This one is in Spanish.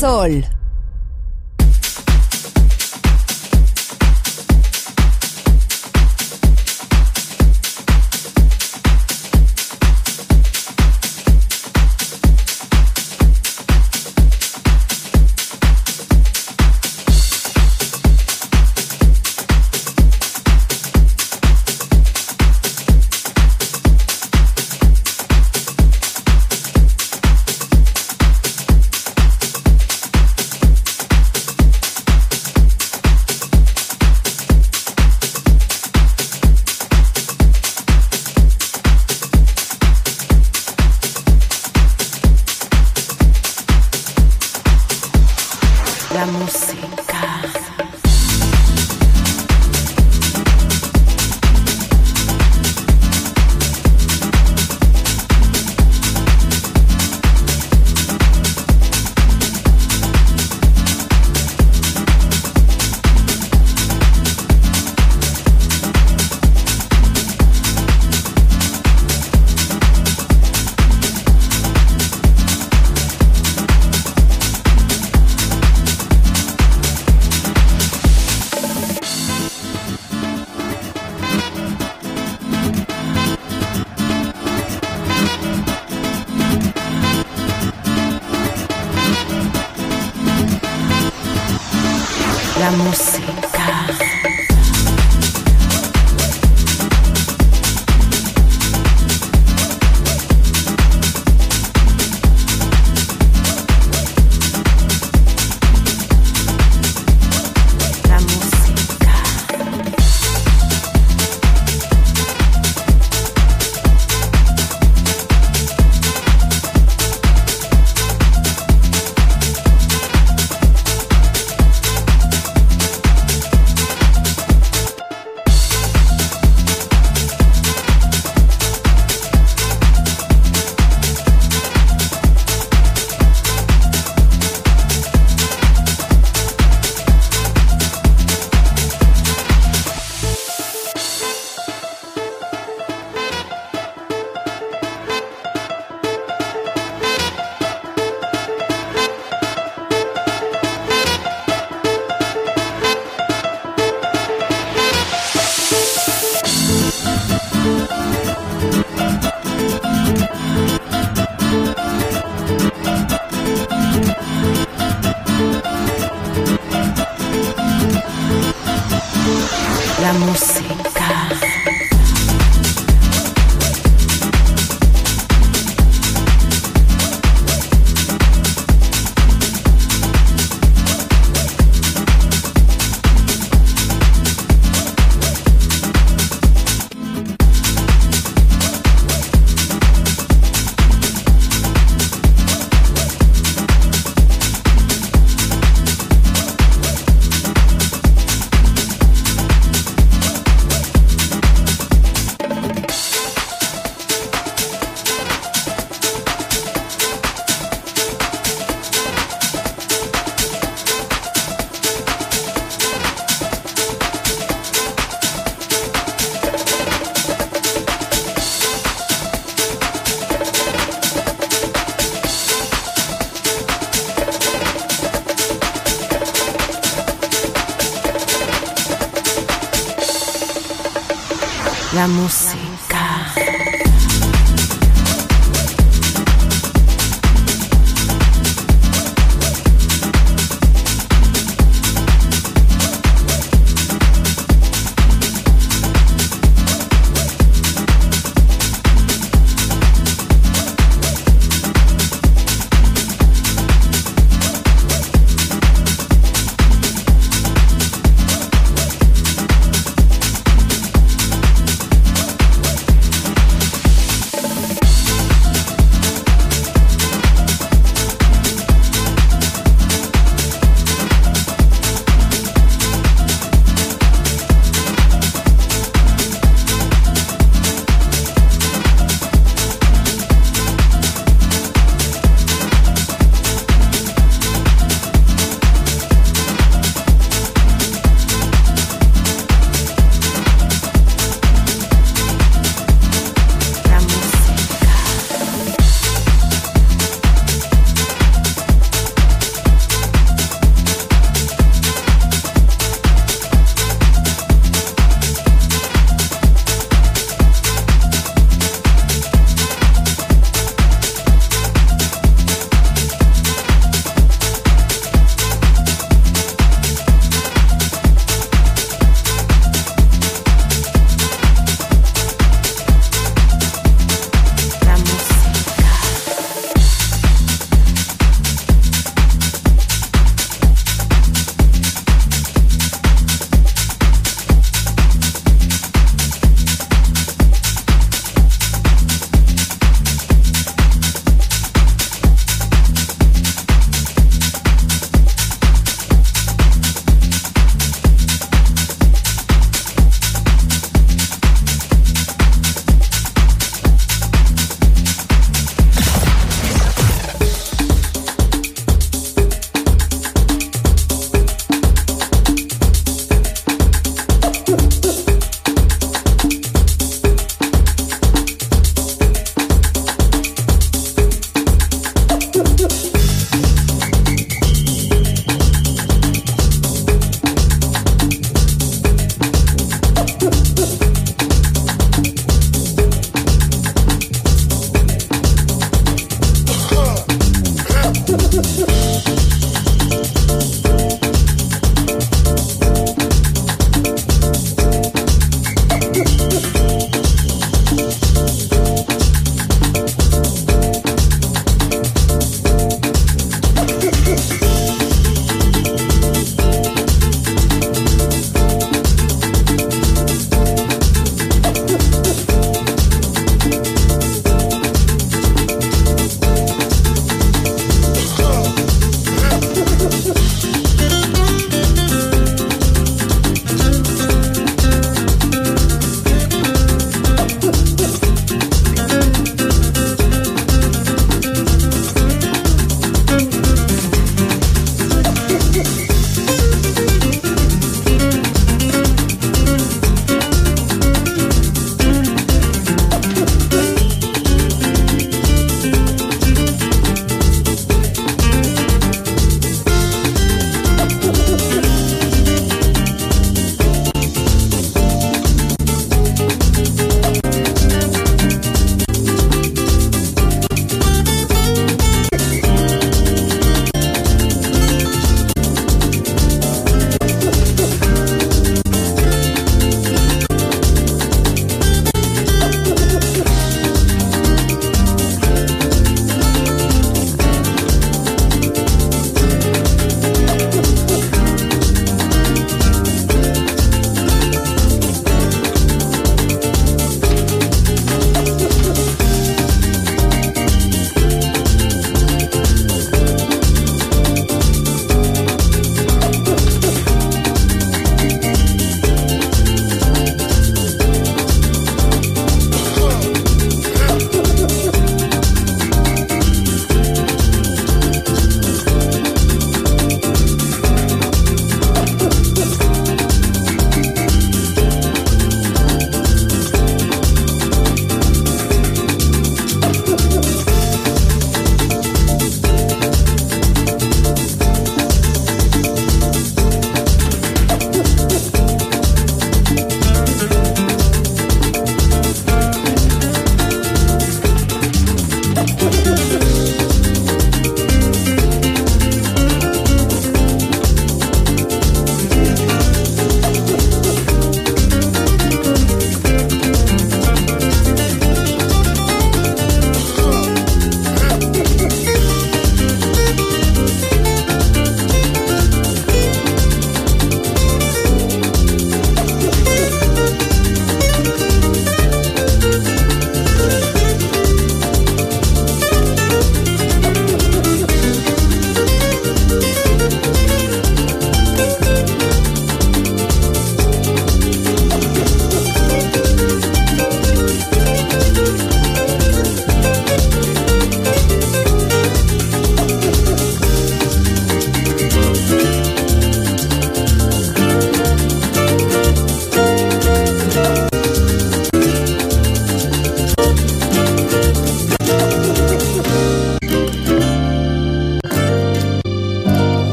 Sol.